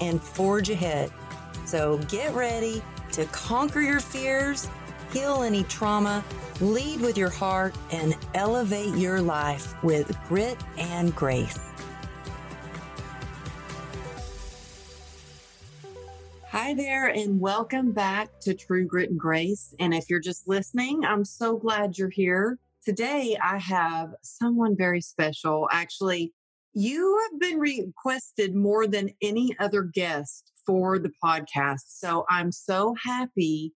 and forge ahead. So get ready to conquer your fears, heal any trauma, lead with your heart, and elevate your life with grit and grace. Hi there, and welcome back to True Grit and Grace. And if you're just listening, I'm so glad you're here. Today, I have someone very special. Actually, you have been requested more than any other guest for the podcast. So I'm so happy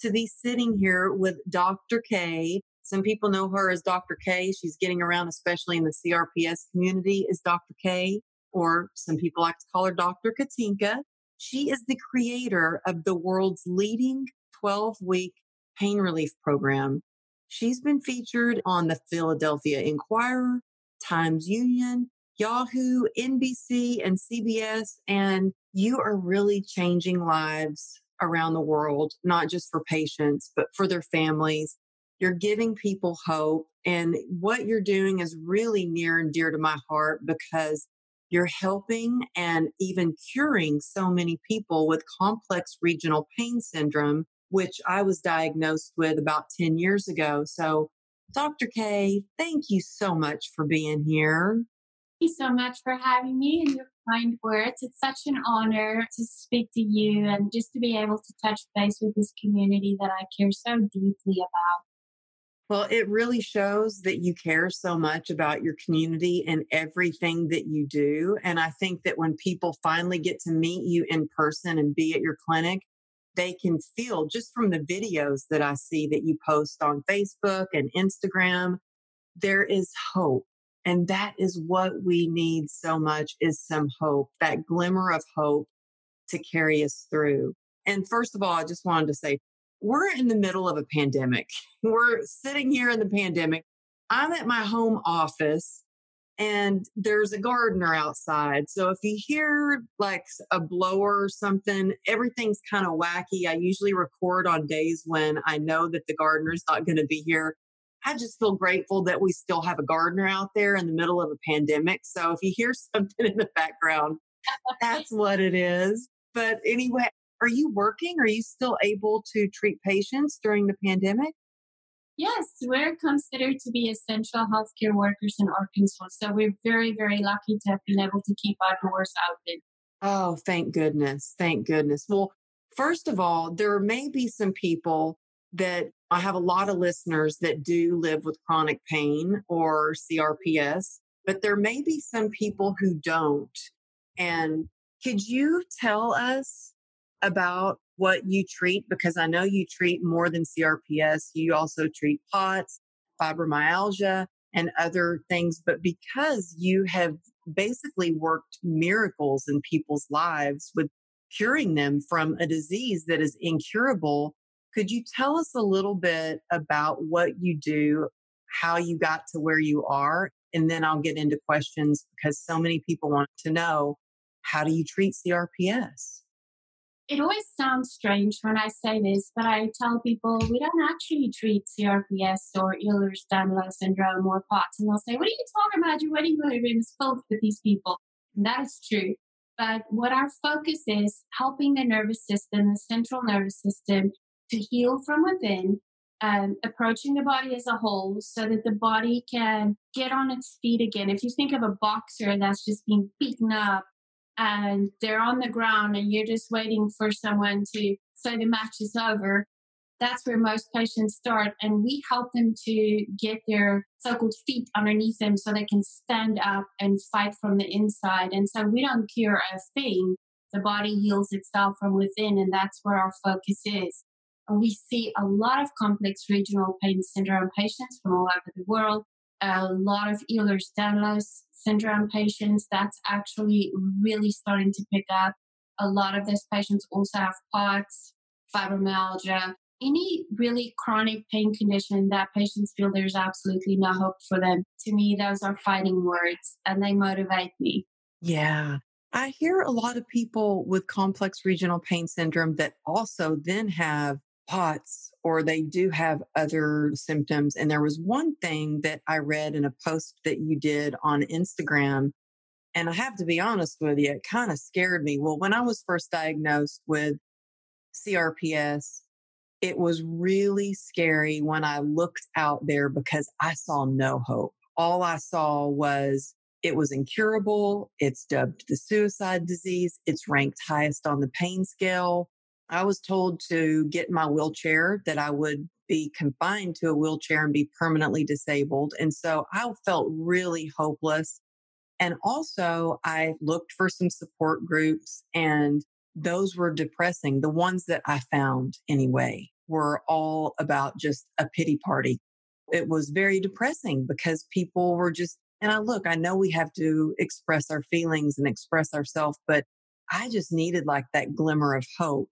to be sitting here with Dr. K. Some people know her as Dr. K. She's getting around, especially in the CRPS community, as Dr. K, or some people like to call her Dr. Katinka. She is the creator of the world's leading 12 week pain relief program. She's been featured on the Philadelphia Inquirer, Times Union, Yahoo, NBC, and CBS. And you are really changing lives around the world, not just for patients, but for their families. You're giving people hope. And what you're doing is really near and dear to my heart because you're helping and even curing so many people with complex regional pain syndrome, which I was diagnosed with about 10 years ago. So, Dr. K, thank you so much for being here you so much for having me and your kind words. It's such an honor to speak to you and just to be able to touch base with this community that I care so deeply about. Well, it really shows that you care so much about your community and everything that you do. And I think that when people finally get to meet you in person and be at your clinic, they can feel just from the videos that I see that you post on Facebook and Instagram, there is hope and that is what we need so much is some hope, that glimmer of hope to carry us through. And first of all, I just wanted to say, we're in the middle of a pandemic. We're sitting here in the pandemic. I'm at my home office and there's a gardener outside. So if you hear like a blower or something, everything's kind of wacky. I usually record on days when I know that the gardener's not going to be here. I just feel grateful that we still have a gardener out there in the middle of a pandemic. So if you hear something in the background, that's what it is. But anyway, are you working? Are you still able to treat patients during the pandemic? Yes, we're considered to be essential healthcare workers in Arkansas. So we're very, very lucky to have been able to keep our doors open. Oh, thank goodness. Thank goodness. Well, first of all, there may be some people that I have a lot of listeners that do live with chronic pain or CRPS, but there may be some people who don't. And could you tell us about what you treat? Because I know you treat more than CRPS. You also treat POTS, fibromyalgia, and other things. But because you have basically worked miracles in people's lives with curing them from a disease that is incurable, could you tell us a little bit about what you do, how you got to where you are? And then I'll get into questions because so many people want to know how do you treat CRPS? It always sounds strange when I say this, but I tell people we don't actually treat CRPS or Ehlers-Danlos syndrome or POTS. And they'll say, what are you talking about? Your wedding room is filled with these people. And that is true. But what our focus is helping the nervous system, the central nervous system, to heal from within, um, approaching the body as a whole so that the body can get on its feet again. If you think of a boxer that's just been beaten up and they're on the ground and you're just waiting for someone to say the match is over, that's where most patients start. And we help them to get their so called feet underneath them so they can stand up and fight from the inside. And so we don't cure a thing. The body heals itself from within, and that's where our focus is we see a lot of complex regional pain syndrome patients from all over the world, a lot of Ehlers-Danlos syndrome patients. That's actually really starting to pick up. a lot of those patients also have POTS, fibromyalgia, any really chronic pain condition that patients feel there's absolutely no hope for them. To me, those are fighting words and they motivate me. Yeah. I hear a lot of people with complex regional pain syndrome that also then have POTS or they do have other symptoms. And there was one thing that I read in a post that you did on Instagram. And I have to be honest with you, it kind of scared me. Well, when I was first diagnosed with CRPS, it was really scary when I looked out there because I saw no hope. All I saw was it was incurable. It's dubbed the suicide disease. It's ranked highest on the pain scale. I was told to get my wheelchair, that I would be confined to a wheelchair and be permanently disabled. And so I felt really hopeless. And also, I looked for some support groups, and those were depressing. The ones that I found, anyway, were all about just a pity party. It was very depressing because people were just and I look, I know we have to express our feelings and express ourselves, but I just needed like that glimmer of hope.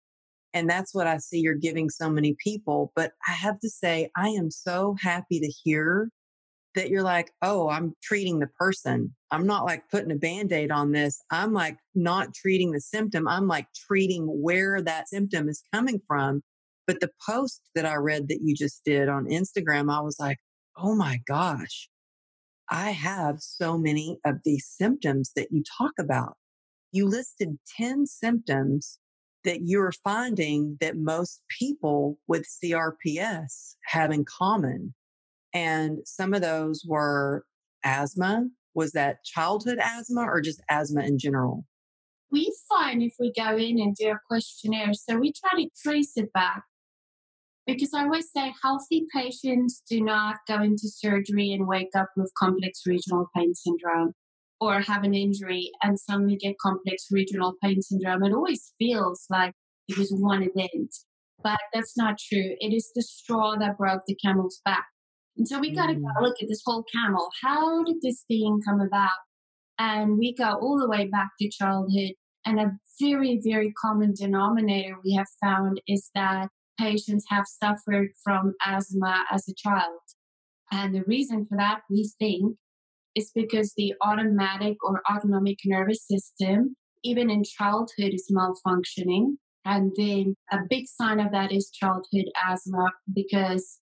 And that's what I see you're giving so many people. But I have to say, I am so happy to hear that you're like, oh, I'm treating the person. I'm not like putting a band aid on this. I'm like not treating the symptom. I'm like treating where that symptom is coming from. But the post that I read that you just did on Instagram, I was like, oh my gosh, I have so many of these symptoms that you talk about. You listed 10 symptoms that you're finding that most people with CRPS have in common. And some of those were asthma. Was that childhood asthma or just asthma in general? We find if we go in and do a questionnaire, so we try to trace it back because I always say healthy patients do not go into surgery and wake up with complex regional pain syndrome or have an injury and suddenly get complex regional pain syndrome. It always feels like it was one event, but that's not true. It is the straw that broke the camel's back. And so we got to mm. look at this whole camel. How did this thing come about? And we go all the way back to childhood. And a very, very common denominator we have found is that patients have suffered from asthma as a child. And the reason for that, we think, is because the automatic or autonomic nervous system, even in childhood, is malfunctioning. And then a big sign of that is childhood asthma because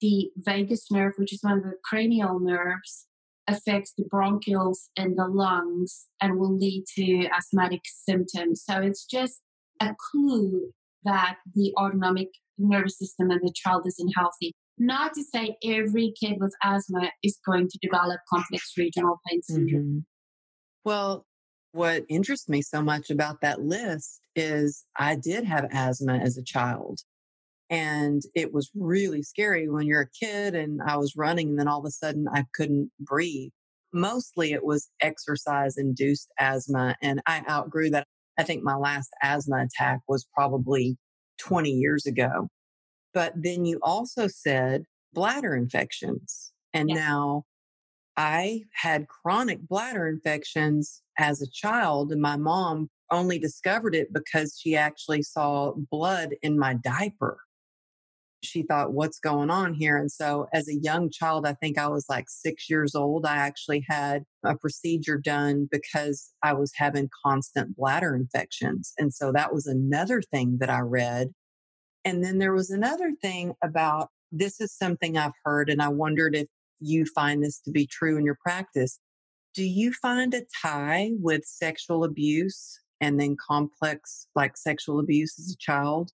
the vagus nerve, which is one of the cranial nerves, affects the bronchioles and the lungs and will lead to asthmatic symptoms. So it's just a clue that the autonomic nervous system and the child isn't healthy. Not to say every kid with asthma is going to develop complex regional pain syndrome. Mm-hmm. Well, what interests me so much about that list is I did have asthma as a child. And it was really scary when you're a kid and I was running and then all of a sudden I couldn't breathe. Mostly it was exercise induced asthma and I outgrew that. I think my last asthma attack was probably 20 years ago. But then you also said bladder infections. And yeah. now I had chronic bladder infections as a child, and my mom only discovered it because she actually saw blood in my diaper. She thought, what's going on here? And so, as a young child, I think I was like six years old, I actually had a procedure done because I was having constant bladder infections. And so, that was another thing that I read. And then there was another thing about this is something I've heard, and I wondered if you find this to be true in your practice. Do you find a tie with sexual abuse and then complex, like sexual abuse as a child?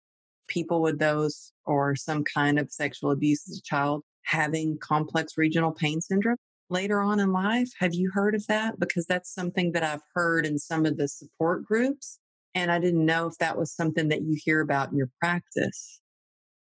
People with those or some kind of sexual abuse as a child having complex regional pain syndrome later on in life? Have you heard of that? Because that's something that I've heard in some of the support groups. And I didn't know if that was something that you hear about in your practice.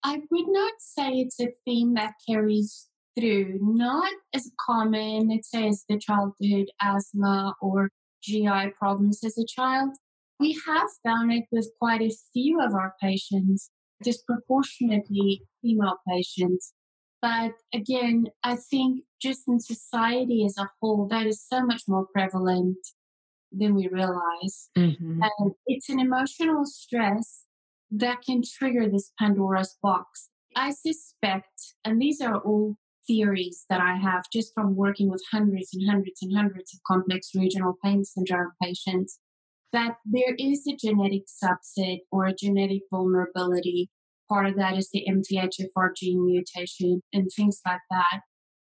I would not say it's a theme that carries through, not as common, let's say, as the childhood asthma or GI problems as a child. We have found it with quite a few of our patients, disproportionately female patients. But again, I think just in society as a whole, that is so much more prevalent. Than we realize. Mm-hmm. And it's an emotional stress that can trigger this Pandora's box. I suspect, and these are all theories that I have just from working with hundreds and hundreds and hundreds of complex regional pain syndrome patients, that there is a genetic subset or a genetic vulnerability. Part of that is the MTHFR gene mutation and things like that,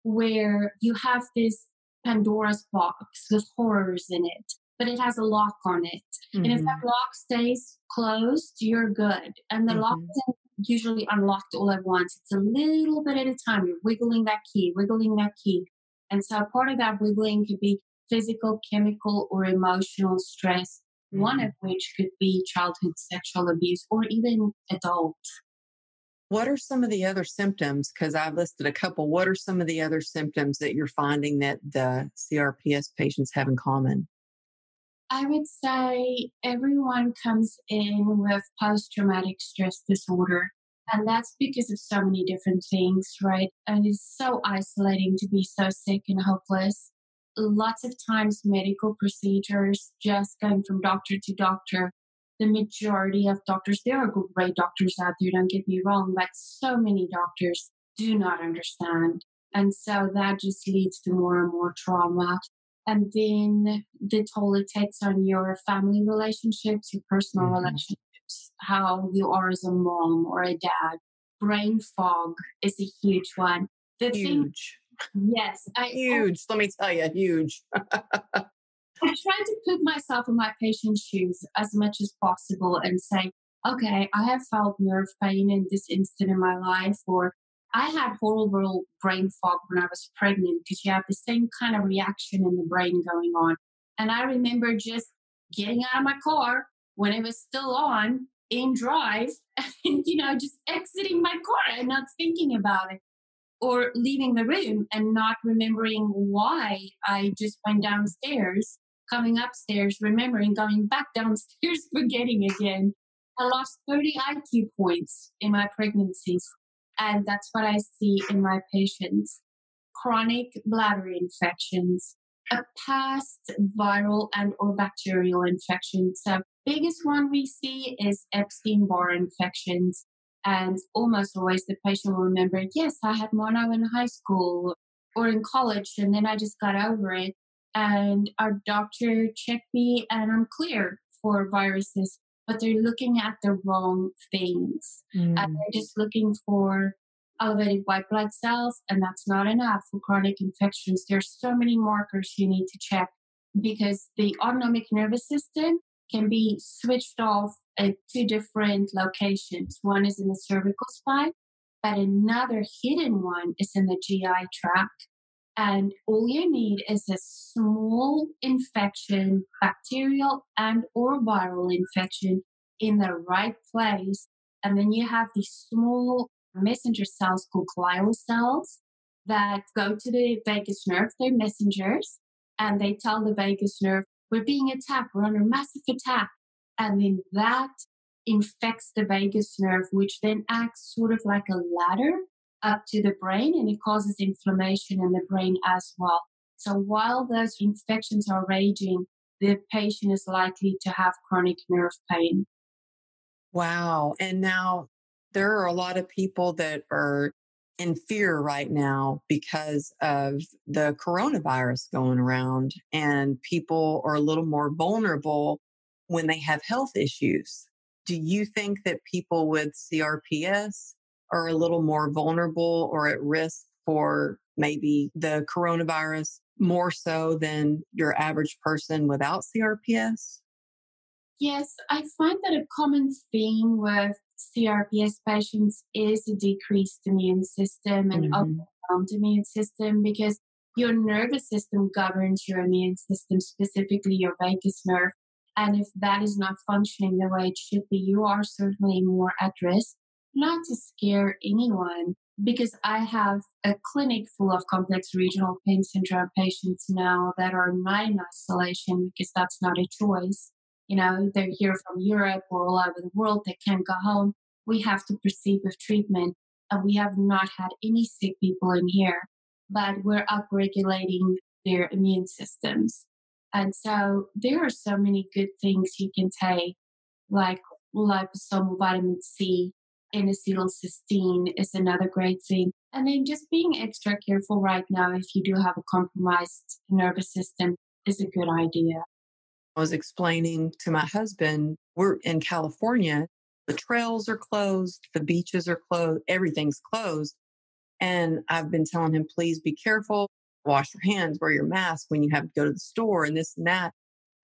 where you have this Pandora's box with horrors in it, but it has a lock on it. Mm-hmm. And if that mm-hmm. lock stays closed, you're good. And the mm-hmm. lock isn't usually unlocked all at once. It's a little bit at a time. You're wiggling that key, wiggling that key. And so part of that wiggling could be physical, chemical, or emotional stress, mm-hmm. one of which could be childhood sexual abuse or even adult. What are some of the other symptoms? Because I've listed a couple. What are some of the other symptoms that you're finding that the CRPS patients have in common? I would say everyone comes in with post traumatic stress disorder. And that's because of so many different things, right? And it's so isolating to be so sick and hopeless. Lots of times, medical procedures, just going from doctor to doctor. The majority of doctors, there are great doctors out there, don't get me wrong, but so many doctors do not understand. And so that just leads to more and more trauma and then the toll it takes on your family relationships, your personal mm-hmm. relationships, how you are as a mom or a dad. Brain fog is a huge one. The huge. Thing, yes. I, huge. Let me tell you, huge. I try to put myself in my patient's shoes as much as possible and say, okay, I have felt nerve pain in this instant in my life, or I had horrible brain fog when I was pregnant because you have the same kind of reaction in the brain going on. And I remember just getting out of my car when it was still on in drive and, you know, just exiting my car and not thinking about it or leaving the room and not remembering why I just went downstairs, coming upstairs, remembering going back downstairs, forgetting again. I lost 30 IQ points in my pregnancies and that's what I see in my patients. Chronic bladder infections, a past viral and or bacterial infection. So biggest one we see is Epstein-Barr infections. And almost always the patient will remember, yes, I had mono in high school or in college, and then I just got over it. And our doctor checked me, and I'm clear for viruses but they're looking at the wrong things. Mm. And they're just looking for elevated white blood cells, and that's not enough for chronic infections. There's so many markers you need to check because the autonomic nervous system can be switched off at two different locations. One is in the cervical spine, but another hidden one is in the GI tract. And all you need is a small infection, bacterial and or viral infection in the right place. And then you have these small messenger cells called glial cells that go to the vagus nerve. They're messengers and they tell the vagus nerve, we're being attacked. We're under massive attack. And then that infects the vagus nerve, which then acts sort of like a ladder up to the brain and it causes inflammation in the brain as well. So while those infections are raging, the patient is likely to have chronic nerve pain. Wow. And now there are a lot of people that are in fear right now because of the coronavirus going around, and people are a little more vulnerable when they have health issues. Do you think that people with CRPS are a little more vulnerable or at risk for maybe the coronavirus more so than your average person without CRPS? Yes, I find that a common theme with CRPS patients is a decreased immune system and mm-hmm. overwhelmed immune system because your nervous system governs your immune system, specifically your vagus nerve. And if that is not functioning the way it should be, you are certainly more at risk not to scare anyone because I have a clinic full of complex regional pain syndrome patients now that are not in isolation because that's not a choice. You know, they're here from Europe or all over the world. They can't go home. We have to proceed with treatment. And we have not had any sick people in here, but we're upregulating their immune systems. And so there are so many good things you can take, like liposomal vitamin C, N-acetylcysteine is another great thing. And then just being extra careful right now if you do have a compromised nervous system is a good idea. I was explaining to my husband, we're in California, the trails are closed, the beaches are closed, everything's closed. And I've been telling him, please be careful, wash your hands, wear your mask when you have to go to the store and this and that.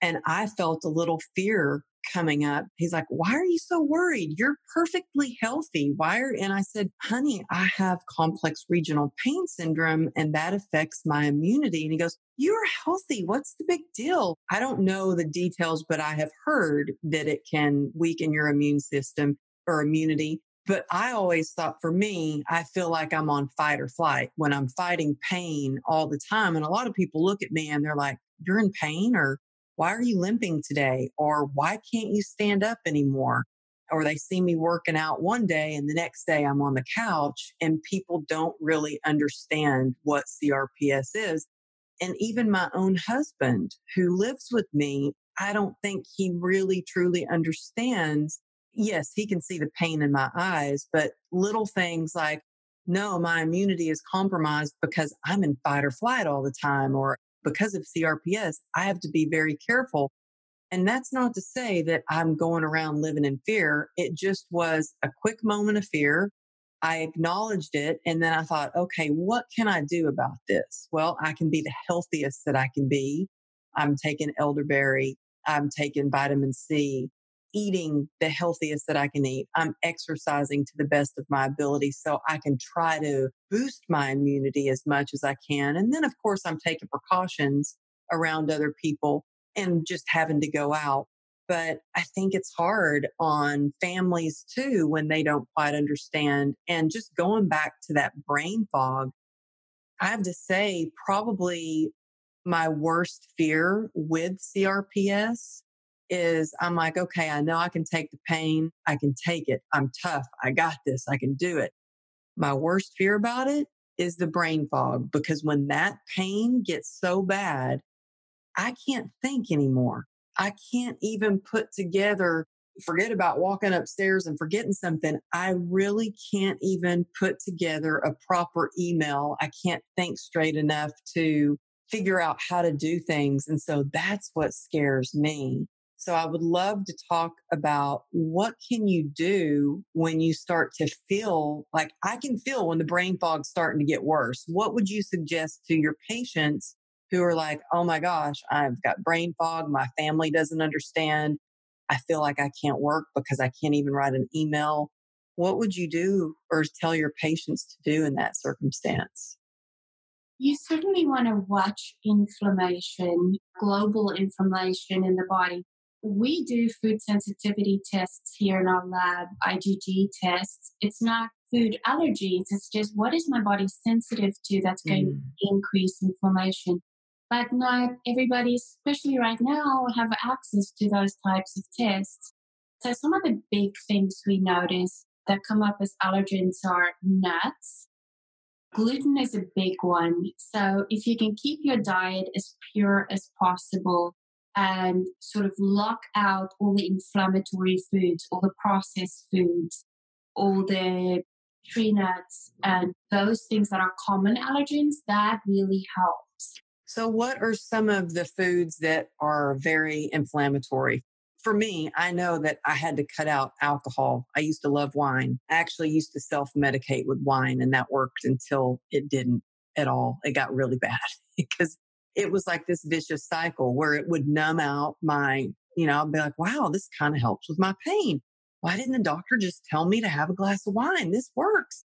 And I felt a little fear coming up. He's like, Why are you so worried? You're perfectly healthy. Why are, and I said, Honey, I have complex regional pain syndrome and that affects my immunity. And he goes, You're healthy. What's the big deal? I don't know the details, but I have heard that it can weaken your immune system or immunity. But I always thought for me, I feel like I'm on fight or flight when I'm fighting pain all the time. And a lot of people look at me and they're like, You're in pain or why are you limping today? Or why can't you stand up anymore? Or they see me working out one day and the next day I'm on the couch and people don't really understand what CRPS is. And even my own husband who lives with me, I don't think he really truly understands. Yes, he can see the pain in my eyes, but little things like, no, my immunity is compromised because I'm in fight or flight all the time, or because of CRPS, I have to be very careful. And that's not to say that I'm going around living in fear. It just was a quick moment of fear. I acknowledged it. And then I thought, okay, what can I do about this? Well, I can be the healthiest that I can be. I'm taking elderberry. I'm taking vitamin C eating the healthiest that I can eat. I'm exercising to the best of my ability so I can try to boost my immunity as much as I can. And then, of course, I'm taking precautions around other people and just having to go out. But I think it's hard on families too when they don't quite understand. And just going back to that brain fog, I have to say, probably my worst fear with CRPS is I'm like, okay, I know I can take the pain. I can take it. I'm tough. I got this. I can do it. My worst fear about it is the brain fog because when that pain gets so bad, I can't think anymore. I can't even put together, forget about walking upstairs and forgetting something. I really can't even put together a proper email. I can't think straight enough to figure out how to do things. And so that's what scares me. So I would love to talk about what can you do when you start to feel like I can feel when the brain fog's starting to get worse. What would you suggest to your patients who are like, "Oh my gosh, I've got brain fog, my family doesn't understand. I feel like I can't work because I can't even write an email." What would you do or tell your patients to do in that circumstance? You certainly want to watch inflammation, global inflammation in the body we do food sensitivity tests here in our lab, IgG tests. It's not food allergies, it's just what is my body sensitive to that's going mm. to increase inflammation. But not everybody, especially right now, have access to those types of tests. So some of the big things we notice that come up as allergens are nuts. Gluten is a big one. So if you can keep your diet as pure as possible, and sort of lock out all the inflammatory foods, all the processed foods, all the tree nuts, and those things that are common allergens, that really helps. So, what are some of the foods that are very inflammatory? For me, I know that I had to cut out alcohol. I used to love wine. I actually used to self medicate with wine, and that worked until it didn't at all. It got really bad because it was like this vicious cycle where it would numb out my, you know, I'd be like, wow, this kind of helps with my pain. Why didn't the doctor just tell me to have a glass of wine? This works.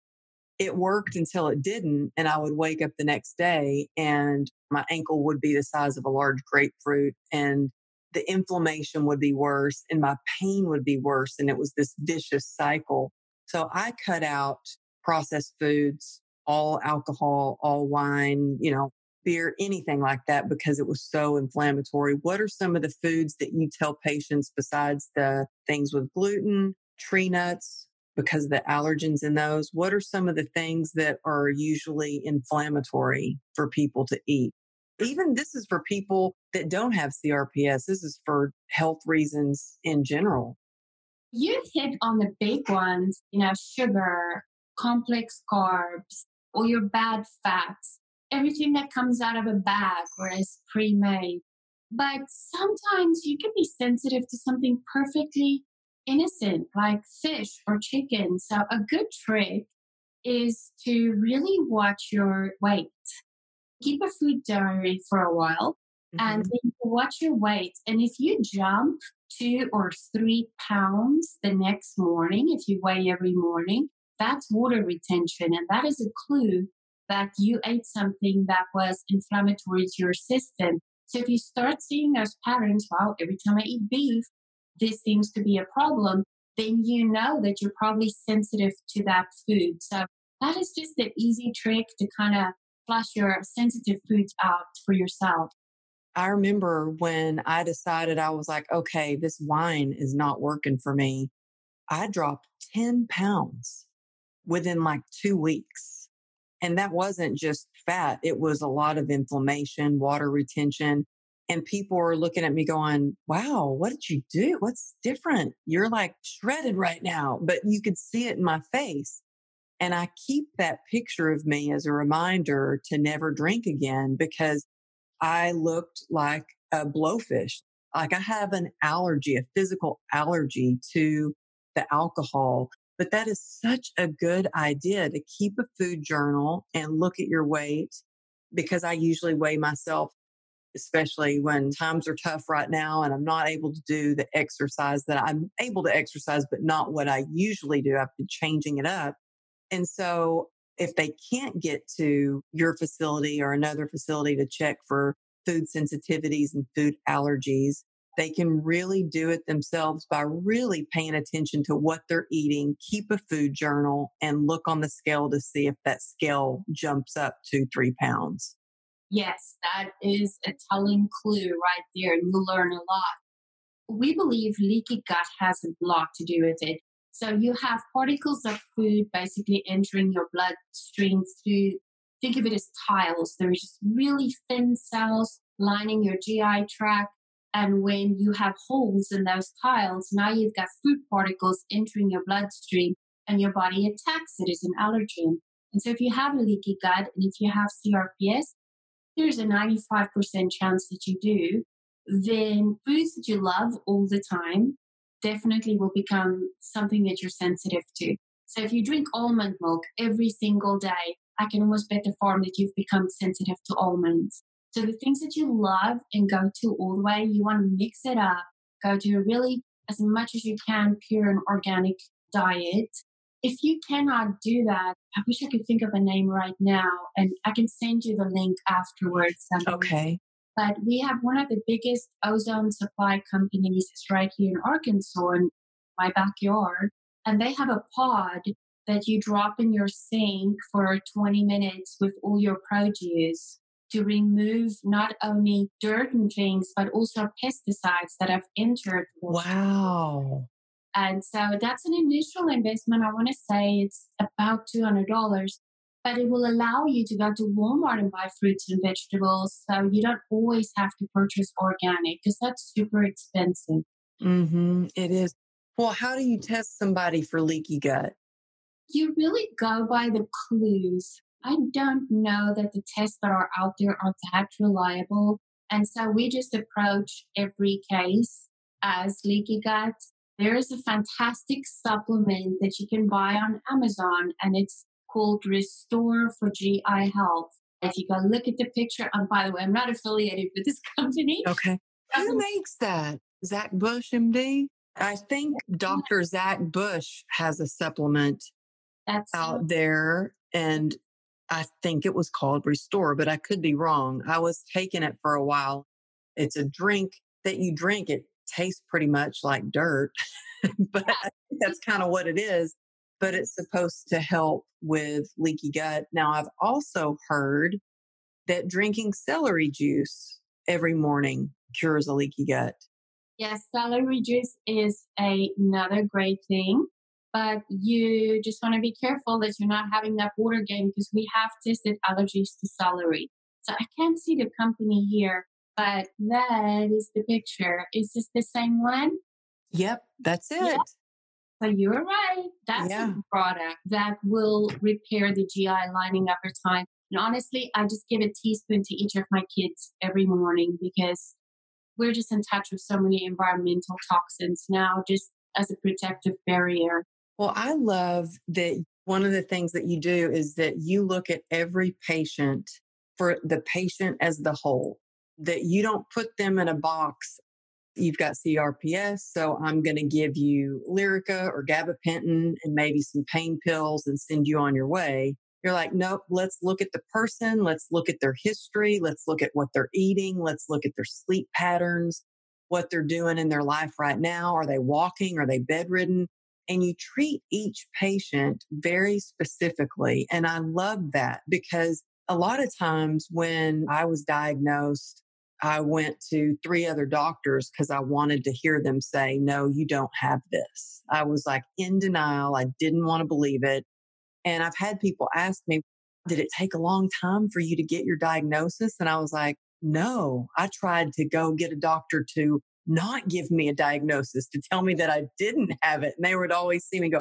It worked until it didn't. And I would wake up the next day and my ankle would be the size of a large grapefruit and the inflammation would be worse and my pain would be worse. And it was this vicious cycle. So I cut out processed foods, all alcohol, all wine, you know, beer, anything like that, because it was so inflammatory. What are some of the foods that you tell patients besides the things with gluten, tree nuts, because of the allergens in those? What are some of the things that are usually inflammatory for people to eat? Even this is for people that don't have CRPS. This is for health reasons in general. You hit on the big ones, you know, sugar, complex carbs, all your bad fats, everything that comes out of a bag or is pre made. But sometimes you can be sensitive to something perfectly innocent, like fish or chicken. So, a good trick is to really watch your weight. Keep a food diary for a while mm-hmm. and then watch your weight. And if you jump two or three pounds the next morning, if you weigh every morning, that's water retention. And that is a clue that you ate something that was inflammatory to your system. So if you start seeing those patterns, wow, every time I eat beef, this seems to be a problem, then you know that you're probably sensitive to that food. So that is just an easy trick to kind of flush your sensitive foods out for yourself. I remember when I decided I was like, okay, this wine is not working for me. I dropped 10 pounds within like two weeks. And that wasn't just fat, it was a lot of inflammation, water retention. And people were looking at me going, wow, what did you do? What's different? You're like shredded right now, but you could see it in my face. And I keep that picture of me as a reminder to never drink again because I looked like a blowfish. Like I have an allergy, a physical allergy to the alcohol. But that is such a good idea to keep a food journal and look at your weight because I usually weigh myself, especially when times are tough right now and I'm not able to do the exercise that I'm able to exercise, but not what I usually do. I've been changing it up. And so if they can't get to your facility or another facility to check for food sensitivities and food allergies, they can really do it themselves by really paying attention to what they're eating, keep a food journal, and look on the scale to see if that scale jumps up to three pounds. Yes, that is a telling clue right there. You learn a lot. We believe leaky gut has a lot to do with it. So you have particles of food basically entering your bloodstream through, think of it as tiles. There are just really thin cells lining your GI tract and when you have holes in those tiles, now you've got food particles entering your bloodstream and your body attacks it as an allergen. And so if you have a leaky gut and if you have CRPS, there's a 95% chance that you do, then foods that you love all the time definitely will become something that you're sensitive to. So if you drink almond milk every single day, I can almost bet the farm that you've become sensitive to almonds. So the things that you love and go to all the way, you want to mix it up, go to a really, as much as you can, pure and organic diet. If you cannot do that, I wish I could think of a name right now and I can send you the link afterwards. Okay. But we have one of the biggest ozone supply companies. It's right here in Arkansas in my backyard. And they have a pod that you drop in your sink for 20 minutes with all your produce to remove not only dirt and things, but also pesticides that have entered. Wow. And so that's an initial investment. I want to say it's about $200, but it will allow you to go to Walmart and buy fruits and vegetables. So you don't always have to purchase organic because that's super expensive. Mm-hmm, it is. Well, how do you test somebody for leaky gut? You really go by the clues I don't know that the tests that are out there are that reliable. And so we just approach every case as leaky gut. There is a fantastic supplement that you can buy on Amazon, and it's called Restore for GI Health. If you go look at the picture, and by the way, I'm not affiliated with this company. Okay. Who makes that? Zach Bush, MD? I think Dr. Zach Bush has a supplement That's out there. And I think it was called Restore, but I could be wrong. I was taking it for a while. It's a drink that you drink. It tastes pretty much like dirt, but I think that's kind of what it is. But it's supposed to help with leaky gut. Now, I've also heard that drinking celery juice every morning cures a leaky gut. Yes, celery juice is a, another great thing but you just want to be careful that you're not having that water game because we have tested allergies to celery. So I can't see the company here, but that is the picture. Is this the same one? Yep, that's it. Yep. But you're right. That's yeah. a product that will repair the GI lining over time. And honestly, I just give a teaspoon to each of my kids every morning because we're just in touch with so many environmental toxins now, just as a protective barrier. Well, I love that one of the things that you do is that you look at every patient for the patient as the whole, that you don't put them in a box. You've got CRPS, so I'm going to give you Lyrica or gabapentin and maybe some pain pills and send you on your way. You're like, nope, let's look at the person. Let's look at their history. Let's look at what they're eating. Let's look at their sleep patterns, what they're doing in their life right now. Are they walking? Are they bedridden? And you treat each patient very specifically. And I love that because a lot of times when I was diagnosed, I went to three other doctors because I wanted to hear them say, No, you don't have this. I was like in denial. I didn't want to believe it. And I've had people ask me, Did it take a long time for you to get your diagnosis? And I was like, No, I tried to go get a doctor to not give me a diagnosis to tell me that I didn't have it. And they would always see me go,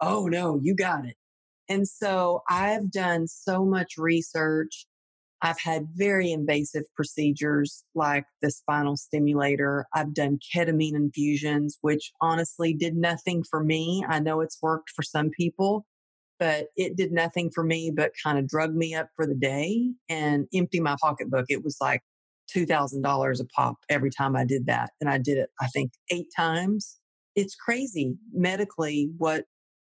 Oh, no, you got it. And so I've done so much research. I've had very invasive procedures like the spinal stimulator. I've done ketamine infusions, which honestly did nothing for me. I know it's worked for some people, but it did nothing for me but kind of drug me up for the day and empty my pocketbook. It was like $2,000 a pop every time I did that. And I did it, I think, eight times. It's crazy medically what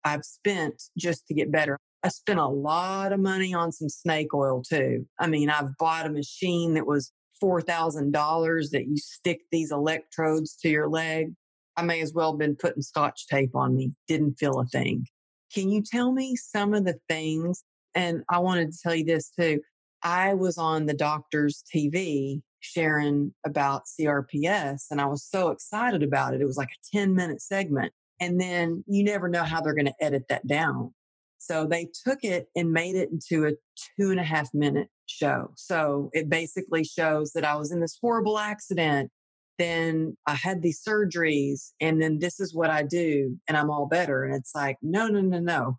I've spent just to get better. I spent a lot of money on some snake oil too. I mean, I've bought a machine that was $4,000 that you stick these electrodes to your leg. I may as well have been putting scotch tape on me. Didn't feel a thing. Can you tell me some of the things? And I wanted to tell you this too. I was on the doctor's TV sharing about CRPS and I was so excited about it. It was like a 10 minute segment. And then you never know how they're going to edit that down. So they took it and made it into a two and a half minute show. So it basically shows that I was in this horrible accident. Then I had these surgeries and then this is what I do and I'm all better. And it's like, no, no, no, no.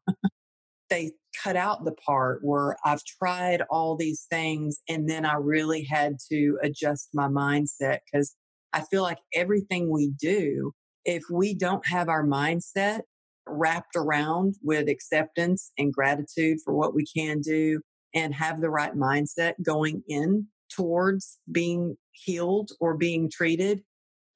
they cut out the part where I've tried all these things and then I really had to adjust my mindset because I feel like everything we do, if we don't have our mindset wrapped around with acceptance and gratitude for what we can do and have the right mindset going in towards being healed or being treated,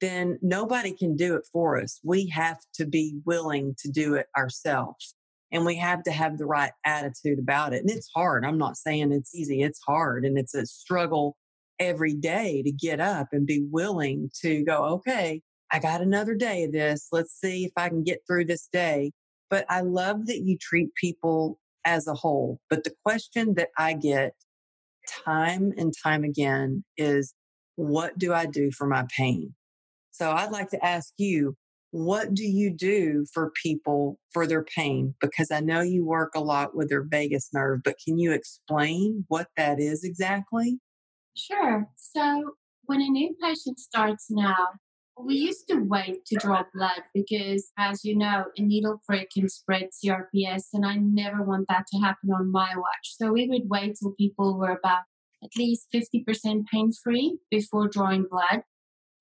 then nobody can do it for us. We have to be willing to do it ourselves and we have to have the right attitude about it. And it's hard. I'm not saying it's easy. It's hard and it's a struggle every day to get up and be willing to go, okay, I got another day of this. Let's see if I can get through this day. But I love that you treat people as a whole. But the question that I get time and time again is, what do I do for my pain? So I'd like to ask you, what do you do for people for their pain? Because I know you work a lot with their vagus nerve, but can you explain what that is exactly? Sure. So, when a new patient starts now, we used to wait to draw blood because, as you know, a needle prick can spread CRPS, and I never want that to happen on my watch. So, we would wait till people were about at least 50% pain free before drawing blood.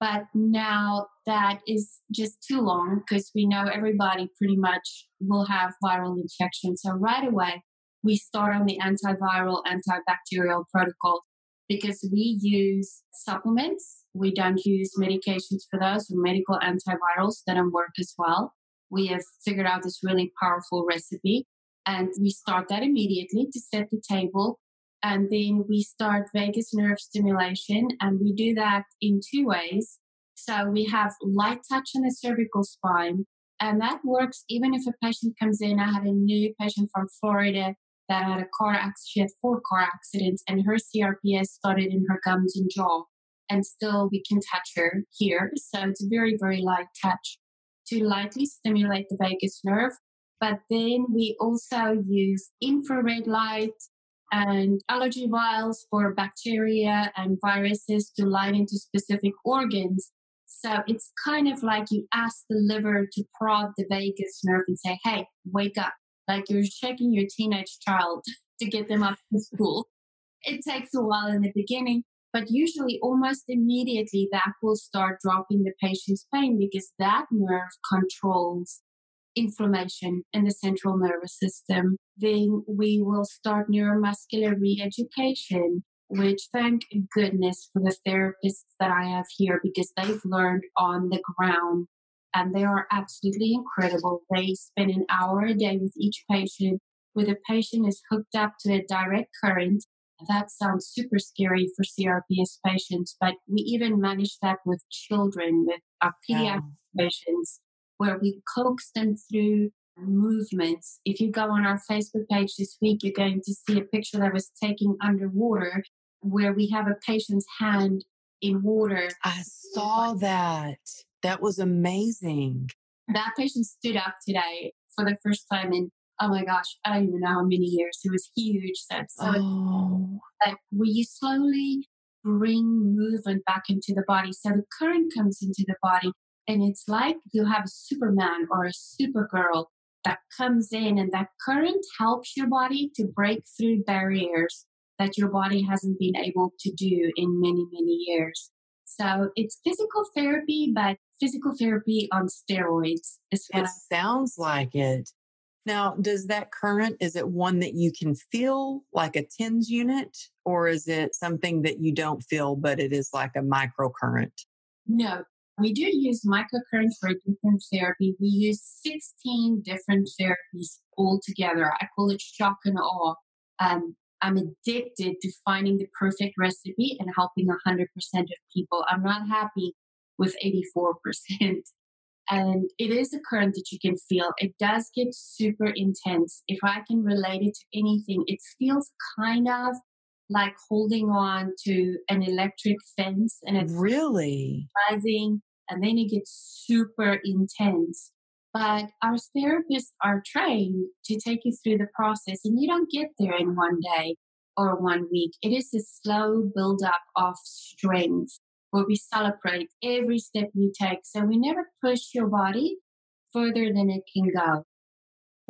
But now that is just too long because we know everybody pretty much will have viral infection. So right away, we start on the antiviral, antibacterial protocol because we use supplements. We don't use medications for those or medical antivirals that don't work as well. We have figured out this really powerful recipe and we start that immediately to set the table and then we start vagus nerve stimulation, and we do that in two ways. So we have light touch on the cervical spine, and that works even if a patient comes in. I had a new patient from Florida that had a car accident. She had four car accidents, and her CRPS started in her gums and jaw. And still, we can touch her here. So it's a very, very light touch to lightly stimulate the vagus nerve. But then we also use infrared light, and allergy vials for bacteria and viruses to line into specific organs. So it's kind of like you ask the liver to prod the vagus nerve and say, hey, wake up. Like you're shaking your teenage child to get them up to school. It takes a while in the beginning, but usually almost immediately that will start dropping the patient's pain because that nerve controls inflammation in the central nervous system. Then we will start neuromuscular re-education, which thank goodness for the therapists that I have here because they've learned on the ground and they are absolutely incredible. They spend an hour a day with each patient where the patient is hooked up to a direct current. That sounds super scary for CRPS patients, but we even manage that with children, with our pediatric yeah. patients where we coax them through movements. If you go on our Facebook page this week, you're going to see a picture that was taken underwater where we have a patient's hand in water. I saw that. That was amazing. That patient stood up today for the first time in, oh my gosh, I don't even know how many years. It was huge. So, so oh. like where you slowly bring movement back into the body. So the current comes into the body and it's like you have a Superman or a Supergirl that comes in, and that current helps your body to break through barriers that your body hasn't been able to do in many, many years. So it's physical therapy, but physical therapy on steroids. Is it I- sounds like it. Now, does that current, is it one that you can feel like a TENS unit, or is it something that you don't feel, but it is like a microcurrent? No, we do use microcurrent for different therapy. We use 16 different therapies all together. I call it shock and awe. Um, I'm addicted to finding the perfect recipe and helping 100% of people. I'm not happy with 84%. And it is a current that you can feel. It does get super intense. If I can relate it to anything, it feels kind of like holding on to an electric fence and it's really rising and then it gets super intense. But our therapists are trained to take you through the process and you don't get there in one day or one week. It is a slow build up of strength where we celebrate every step you take. So we never push your body further than it can go.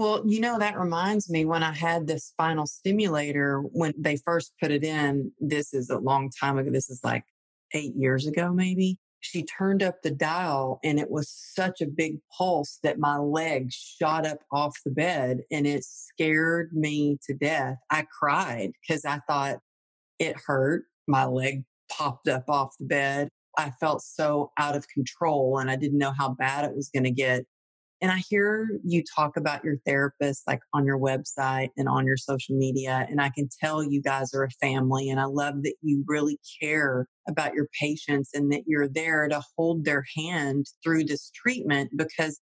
Well, you know, that reminds me when I had the spinal stimulator, when they first put it in, this is a long time ago. This is like eight years ago, maybe. She turned up the dial and it was such a big pulse that my leg shot up off the bed and it scared me to death. I cried because I thought it hurt. My leg popped up off the bed. I felt so out of control and I didn't know how bad it was going to get. And I hear you talk about your therapist like on your website and on your social media. And I can tell you guys are a family. And I love that you really care about your patients and that you're there to hold their hand through this treatment. Because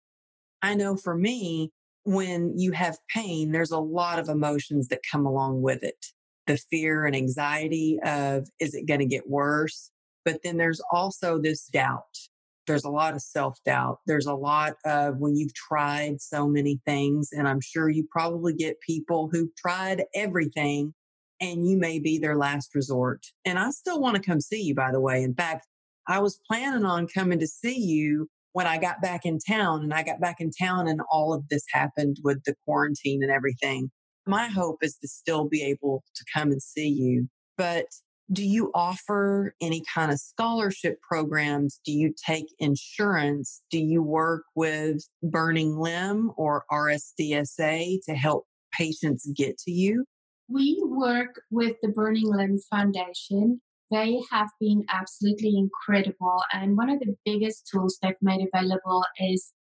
I know for me, when you have pain, there's a lot of emotions that come along with it. The fear and anxiety of, is it going to get worse? But then there's also this doubt there's a lot of self doubt. There's a lot of when you've tried so many things, and I'm sure you probably get people who've tried everything and you may be their last resort. And I still want to come see you, by the way. In fact, I was planning on coming to see you when I got back in town, and I got back in town, and all of this happened with the quarantine and everything. My hope is to still be able to come and see you. But do you offer any kind of scholarship programs? Do you take insurance? Do you work with Burning Limb or RSDSA to help patients get to you? We work with the Burning Limb Foundation. They have been absolutely incredible. And one of the biggest tools they've made available is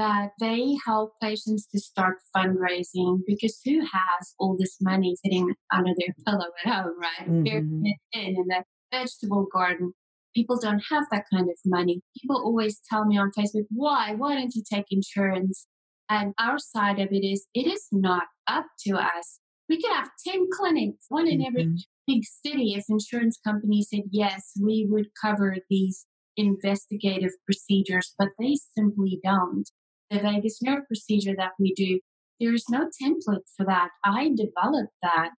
that they help patients to start fundraising because who has all this money sitting under their pillow at home, right? Mm-hmm. In, in the vegetable garden. People don't have that kind of money. People always tell me on Facebook, why? Why don't you take insurance? And our side of it is, it is not up to us. We could have 10 clinics, one in mm-hmm. every big city. If insurance companies said, yes, we would cover these investigative procedures, but they simply don't the vagus nerve procedure that we do, there is no template for that. I developed that.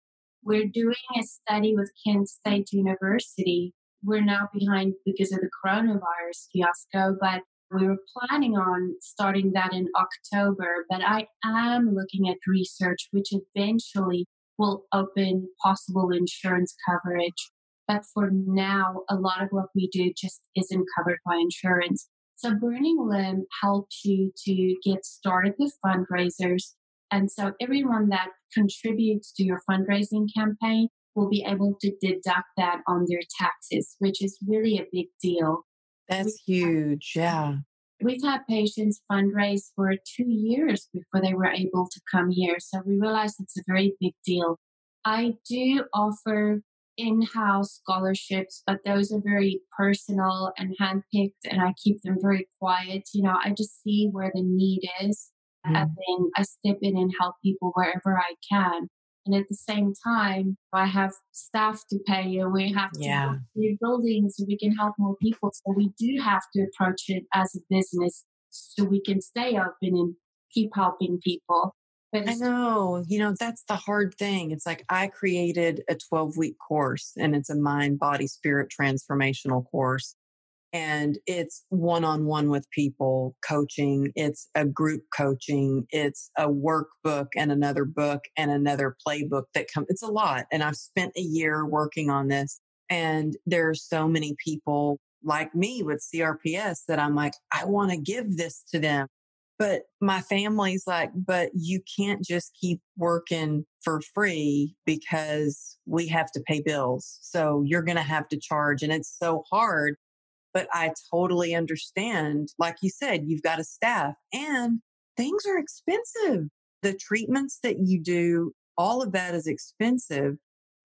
We're doing a study with Kent State University. We're now behind because of the coronavirus fiasco, but we were planning on starting that in October. But I am looking at research which eventually will open possible insurance coverage. But for now, a lot of what we do just isn't covered by insurance. So Burning Limb helps you to get started with fundraisers. And so everyone that contributes to your fundraising campaign will be able to deduct that on their taxes, which is really a big deal. That's huge. Yeah. We've had patients fundraise for two years before they were able to come here. So we realized it's a very big deal. I do offer in house scholarships, but those are very personal and handpicked, and I keep them very quiet. You know, I just see where the need is, mm. and then I step in and help people wherever I can. And at the same time, I have staff to pay and we have to yeah. build buildings so we can help more people. So we do have to approach it as a business so we can stay open and keep helping people. I know, you know, that's the hard thing. It's like I created a 12 week course and it's a mind, body, spirit transformational course and it's one on one with people coaching. It's a group coaching. It's a workbook and another book and another playbook that come. It's a lot. And I've spent a year working on this. And there are so many people like me with CRPS that I'm like, I want to give this to them. But my family's like, but you can't just keep working for free because we have to pay bills. So you're going to have to charge. And it's so hard but I totally understand. Like you said, you've got a staff and things are expensive. The treatments that you do, all of that is expensive.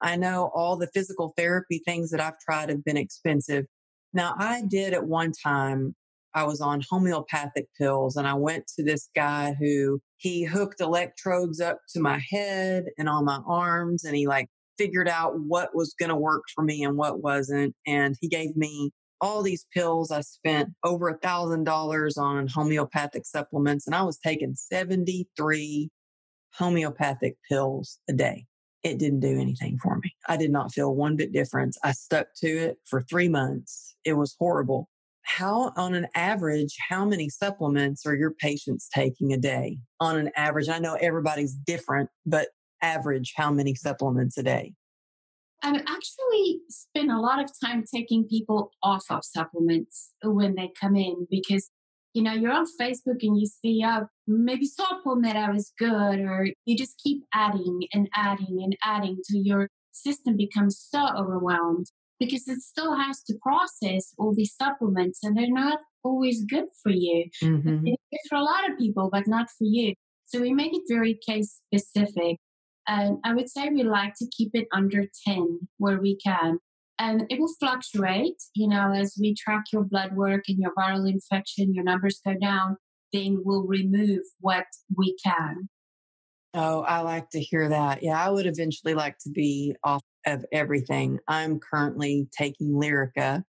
I know all the physical therapy things that I've tried have been expensive. Now, I did at one time, I was on homeopathic pills and I went to this guy who he hooked electrodes up to my head and on my arms and he like figured out what was going to work for me and what wasn't. And he gave me all these pills. I spent over a thousand dollars on homeopathic supplements and I was taking 73 homeopathic pills a day. It didn't do anything for me. I did not feel one bit difference. I stuck to it for three months. It was horrible. How, on an average, how many supplements are your patients taking a day? On an average, I know everybody's different, but average, how many supplements a day? I actually spend a lot of time taking people off of supplements when they come in because you know you're on Facebook and you see uh, maybe supplement was good or you just keep adding and adding and adding till your system becomes so overwhelmed because it still has to process all these supplements and they're not always good for you. Mm-hmm. It's for a lot of people, but not for you. So we make it very case specific. And I would say we like to keep it under 10 where we can. And it will fluctuate, you know, as we track your blood work and your viral infection, your numbers go down, then we'll remove what we can. Oh, I like to hear that. Yeah, I would eventually like to be off of everything. I'm currently taking Lyrica,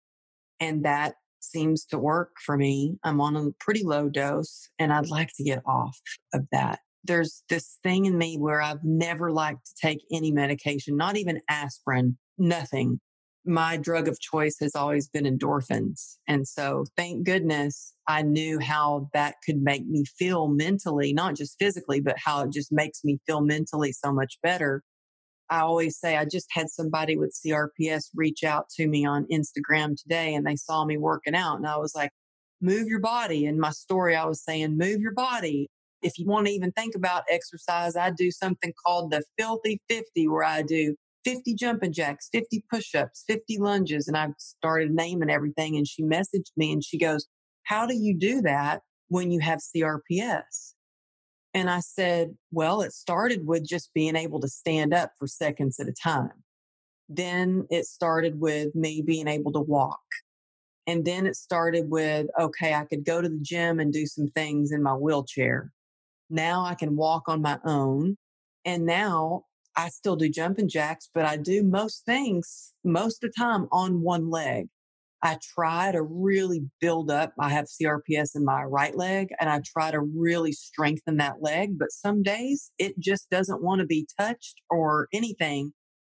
and that seems to work for me. I'm on a pretty low dose, and I'd like to get off of that there's this thing in me where I've never liked to take any medication, not even aspirin, nothing. My drug of choice has always been endorphins. And so thank goodness I knew how that could make me feel mentally, not just physically, but how it just makes me feel mentally so much better. I always say I just had somebody with CRPS reach out to me on Instagram today and they saw me working out and I was like, move your body. In my story, I was saying, move your body if you want to even think about exercise, I do something called the filthy 50 where I do 50 jumping jacks, 50 push ups, 50 lunges. And I started naming everything. And she messaged me and she goes, How do you do that when you have CRPS? And I said, Well, it started with just being able to stand up for seconds at a time. Then it started with me being able to walk. And then it started with, okay, I could go to the gym and do some things in my wheelchair. Now I can walk on my own. And now I still do jumping jacks, but I do most things most of the time on one leg. I try to really build up. I have CRPS in my right leg and I try to really strengthen that leg. But some days it just doesn't want to be touched or anything.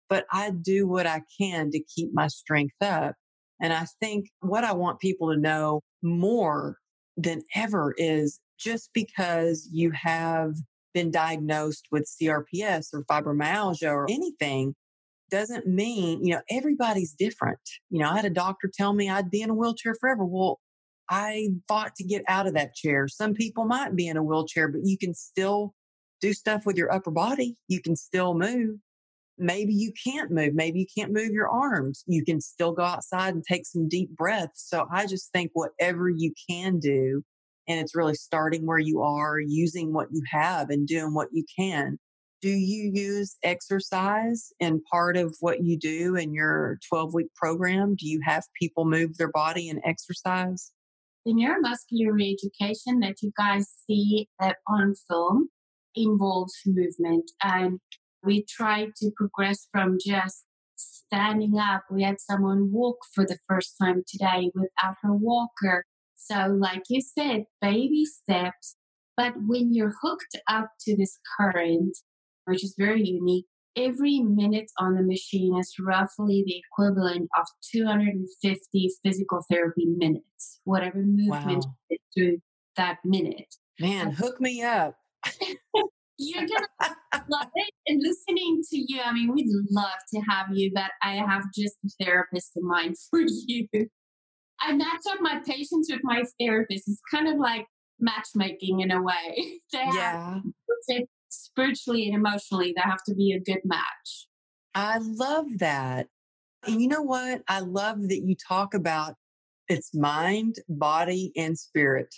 but I do what I can to keep my strength up. And I think what I want people to know more than ever is just because you have been diagnosed with CRPS or fibromyalgia or anything doesn't mean, you know, everybody's different. You know, I had a doctor tell me I'd be in a wheelchair forever. Well, I fought to get out of that chair. Some people might be in a wheelchair, but you can still do stuff with your upper body. You can still move. Maybe you can't move. Maybe you can't move your arms. You can still go outside and take some deep breaths. So I just think whatever you can do, and it's really starting where you are, using what you have and doing what you can. Do you use exercise in part of what you do in your 12 week program? Do you have people move their body and exercise? The neuromuscular reeducation that you guys see on film involves movement. And we try to progress from just standing up. We had someone walk for the first time today without her walker. So, like you said, baby steps. But when you're hooked up to this current, which is very unique, every minute on the machine is roughly the equivalent of 250 physical therapy minutes, whatever movement wow. you do that minute. Man, hook me up. You're gonna love it. And listening to you, I mean, we'd love to have you, but I have just a therapist in mind for you. I match up my patients with my therapist. It's kind of like matchmaking in a way. They yeah. Have, spiritually and emotionally, they have to be a good match. I love that. And you know what? I love that you talk about it's mind, body, and spirit.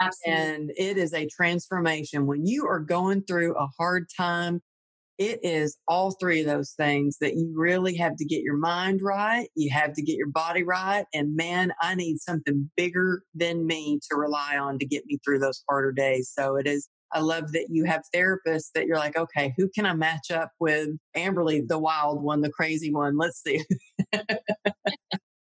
Absolutely. And it is a transformation. When you are going through a hard time, it is all three of those things that you really have to get your mind right. You have to get your body right. And man, I need something bigger than me to rely on to get me through those harder days. So it is, I love that you have therapists that you're like, okay, who can I match up with? Amberly, the wild one, the crazy one. Let's see.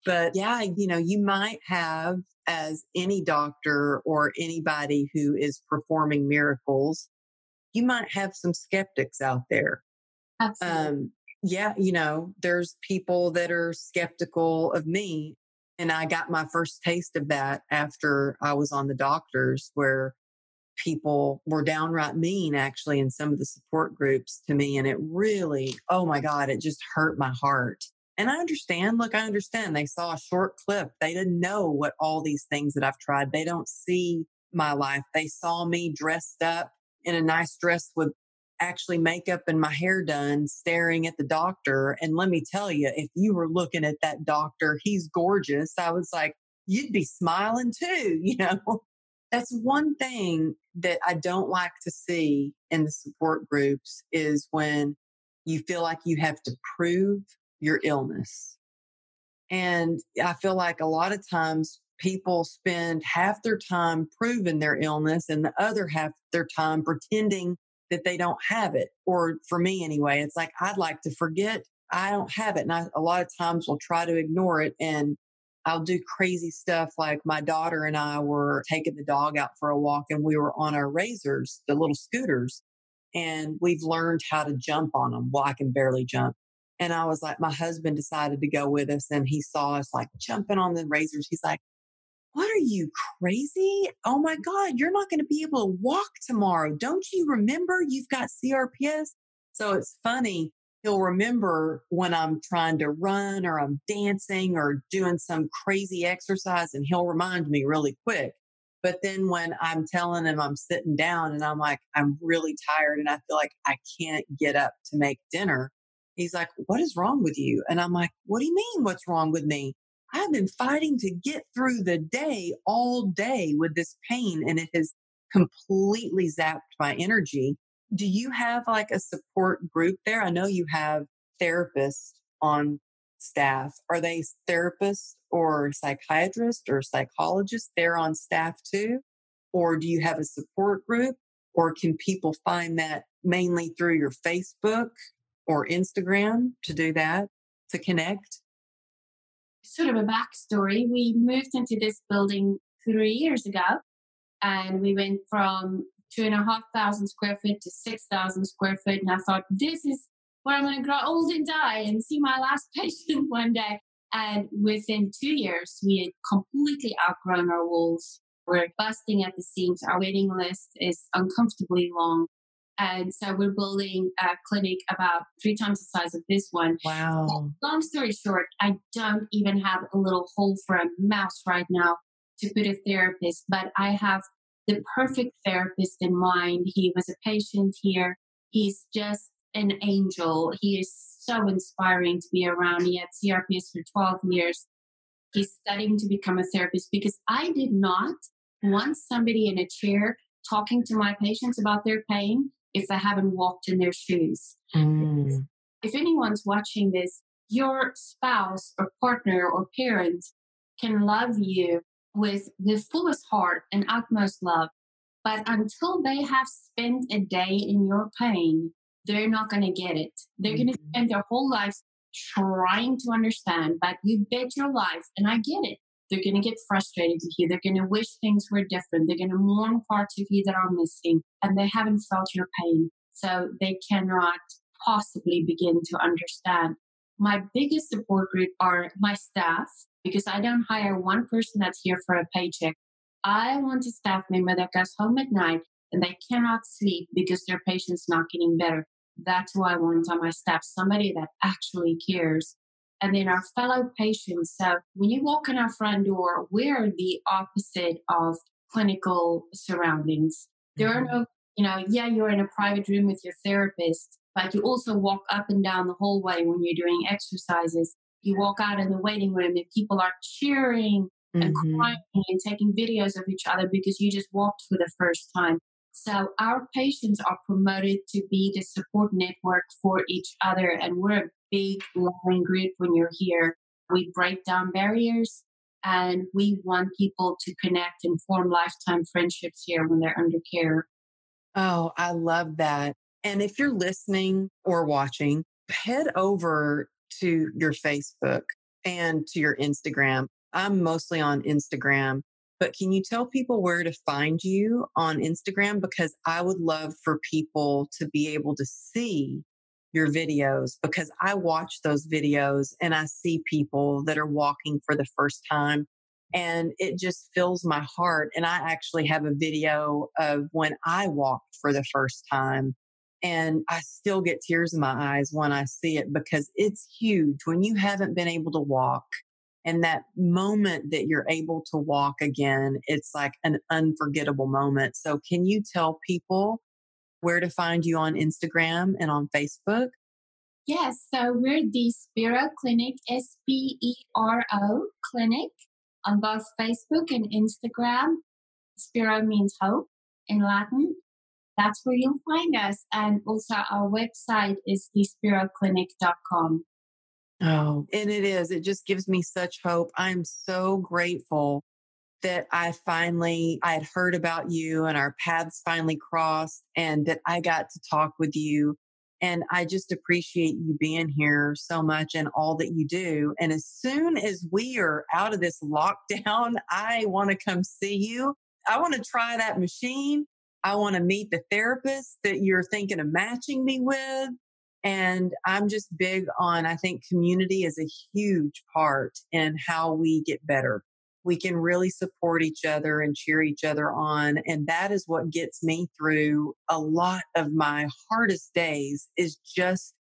but yeah, you know, you might have as any doctor or anybody who is performing miracles, you might have some skeptics out there. Absolutely. Um, yeah, you know, there's people that are skeptical of me. And I got my first taste of that after I was on the doctors, where people were downright mean actually in some of the support groups to me. And it really, oh my God, it just hurt my heart. And I understand. Look, I understand. They saw a short clip. They didn't know what all these things that I've tried. They don't see my life. They saw me dressed up in a nice dress with actually makeup and my hair done, staring at the doctor. And let me tell you, if you were looking at that doctor, he's gorgeous. I was like, you'd be smiling too, you know? That's one thing that I don't like to see in the support groups is when you feel like you have to prove your illness. And I feel like a lot of times people spend half their time proving their illness and the other half their time pretending that they don't have it. Or for me anyway, it's like, I'd like to forget I don't have it. And I, a lot of times will try to ignore it. And I'll do crazy stuff like my daughter and I were taking the dog out for a walk and we were on our razors, the little scooters, and we've learned how to jump on them. Well, I can barely jump. And I was like, my husband decided to go with us and he saw us like jumping on the razors. He's like, what are you crazy? Oh my God, you're not going to be able to walk tomorrow. Don't you remember you've got CRPS? So it's funny. He'll remember when I'm trying to run or I'm dancing or doing some crazy exercise and he'll remind me really quick. But then when I'm telling him I'm sitting down and I'm like, I'm really tired and I feel like I can't get up to make dinner, He's like, What is wrong with you? And I'm like, What do you mean, what's wrong with me? I've been fighting to get through the day all day with this pain, and it has completely zapped my energy. Do you have like a support group there? I know you have therapists on staff. Are they therapists or psychiatrists or psychologists there on staff too? Or do you have a support group? Or can people find that mainly through your Facebook or Instagram to do that, to connect? Sort of a backstory. We moved into this building three years ago and we went from two and a half thousand square foot to 6,000 square foot. And I thought, this is where I'm going to grow old and die and see my last patient one day. And within two years, we had completely outgrown our walls. We're busting at the seams. Our waiting list is uncomfortably long. And so we're building a clinic about three times the size of this one. Wow. Long story short, I don't even have a little hole for a mouse right now to put a therapist, but I have the perfect therapist in mind. He was a patient here. He's just an angel. He is so inspiring to be around. He had CRPS for 12 years. He's studying to become a therapist because I did not want somebody in a chair talking to my patients about their pain if they haven't walked in their shoes. Mm. If anyone's watching this, your spouse or partner or parent can love you with the fullest heart and utmost love. But until they have spent a day in your pain, they're not going to get it. They're mm-hmm. going to spend their whole lives trying to understand, but you bet your life, and I get it. They're going to get frustrated with you. They're going to wish things were different. They're going to mourn parts of you that are missing, and they haven't felt your pain. So they cannot possibly begin to understand. My biggest support group are my staff because I don't hire one person that's here for a paycheck. I want a staff member that goes home at night and they cannot sleep because their patient's not getting better. That's who I want on my staff, somebody that actually cares. And then our fellow patients. So when you walk in our front door, we're the opposite of clinical surroundings. There are mm-hmm. no, you know, yeah, you're in a private room with your therapist, but you also walk up and down the hallway when you're doing exercises. You walk out in the waiting room and people are cheering and mm-hmm. crying and taking videos of each other because you just walked for the first time. So our patients are promoted to be the support network for each other. And we're a big loving group when you're here. We break down barriers and we want people to connect and form lifetime friendships here when they're under care. Oh, I love that. And if you're listening or watching, head over to your Facebook and to your Instagram. I'm mostly on Instagram but can you tell people where to find you on Instagram? Because I would love for people to be able to see your videos because I watch those videos and I see people that are walking for the first time and it just fills my heart. And I actually have a video of when I walked for the first time. And I still get tears in my eyes when I see it because it's huge. When you haven't been able to walk and that moment that you're able to walk again, it's like an unforgettable moment. So, can you tell people where to find you on Instagram and on Facebook? Yes, so we're the Spero Clinic, S P E R O Clinic, on both Facebook and Instagram. Spero means hope in Latin. That's where you'll find us. And also, our website is thesperoclinic.com. Oh, and it is. It just gives me such hope. I'm so grateful that I finally I had heard about you and our paths finally crossed and that I got to talk with you and I just appreciate you being here so much and all that you do. And as soon as we are out of this lockdown, I want to come see you. I want to try that machine. I want to meet the therapist that you're thinking of matching me with. And I'm just big on, I think community is a huge part in how we get better. We can really support each other and cheer each other on. And that is what gets me through a lot of my hardest days is just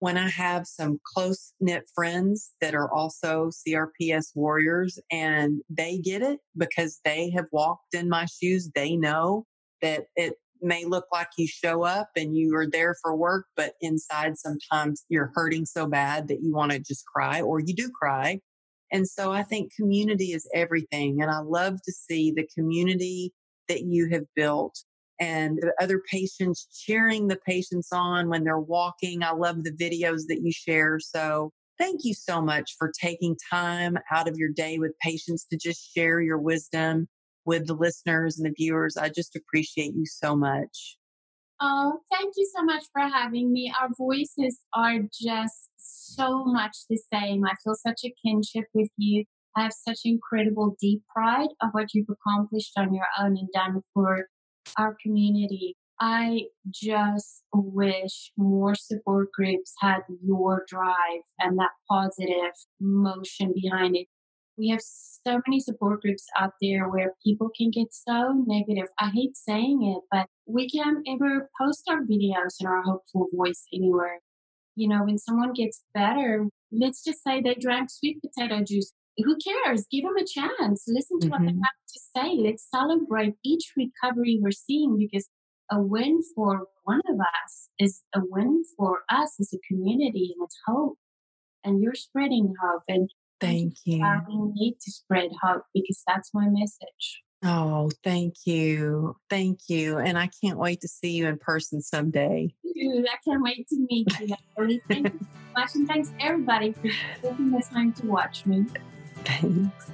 when I have some close knit friends that are also CRPS warriors and they get it because they have walked in my shoes. They know that it may look like you show up and you are there for work, but inside sometimes you're hurting so bad that you want to just cry or you do cry. And so I think community is everything. And I love to see the community that you have built and the other patients cheering the patients on when they're walking. I love the videos that you share. So thank you so much for taking time out of your day with patients to just share your wisdom with the listeners and the viewers. I just appreciate you so much. Oh, thank you so much for having me. Our voices are just so much the same. I feel such a kinship with you. I have such incredible deep pride of what you've accomplished on your own and done for our community. I just wish more support groups had your drive and that positive motion behind it. We have so many support groups out there where people can get so negative. I hate saying it, but we can't ever post our videos and our hopeful voice anywhere. You know, when someone gets better, let's just say they drank sweet potato juice. Who cares? Give them a chance. Listen to mm-hmm. what they mm-hmm. have to say. Let's celebrate each recovery we're seeing because a win for one of us is a win for us as a community and it's hope. And you're spreading hope. And thank you. I need to spread hope because that's my message. Oh, thank you. Thank you. And I can't wait to see you in person someday. Dude, I can't wait to meet you. Thank you so much. And thanks everybody for taking the time to watch me. Thanks.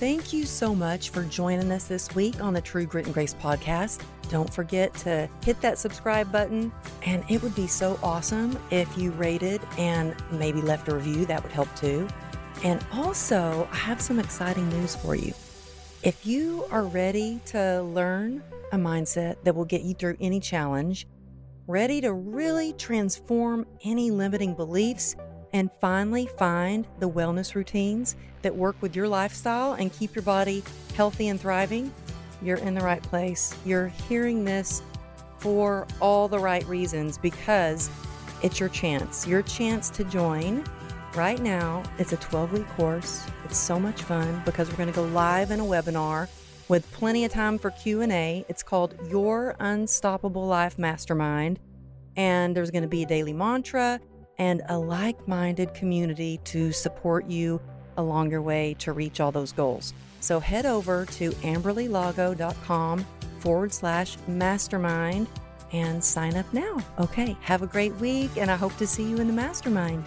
Thank you so much for joining us this week on the True Grit and Grace podcast. Don't forget to hit that subscribe button, and it would be so awesome if you rated and maybe left a review. That would help too. And also, I have some exciting news for you. If you are ready to learn a mindset that will get you through any challenge, ready to really transform any limiting beliefs, and finally find the wellness routines that work with your lifestyle and keep your body healthy and thriving, you're in the right place. You're hearing this for all the right reasons because it's your chance. Your chance to join right now. It's a 12 week course. It's so much fun because we're going to go live in a webinar with plenty of time for Q&A. It's called Your Unstoppable Life Mastermind and there's going to be a daily mantra and a like minded community to support you along your way to reach all those goals. So head over to amberlylago.com forward slash mastermind and sign up now. Okay, have a great week, and I hope to see you in the mastermind.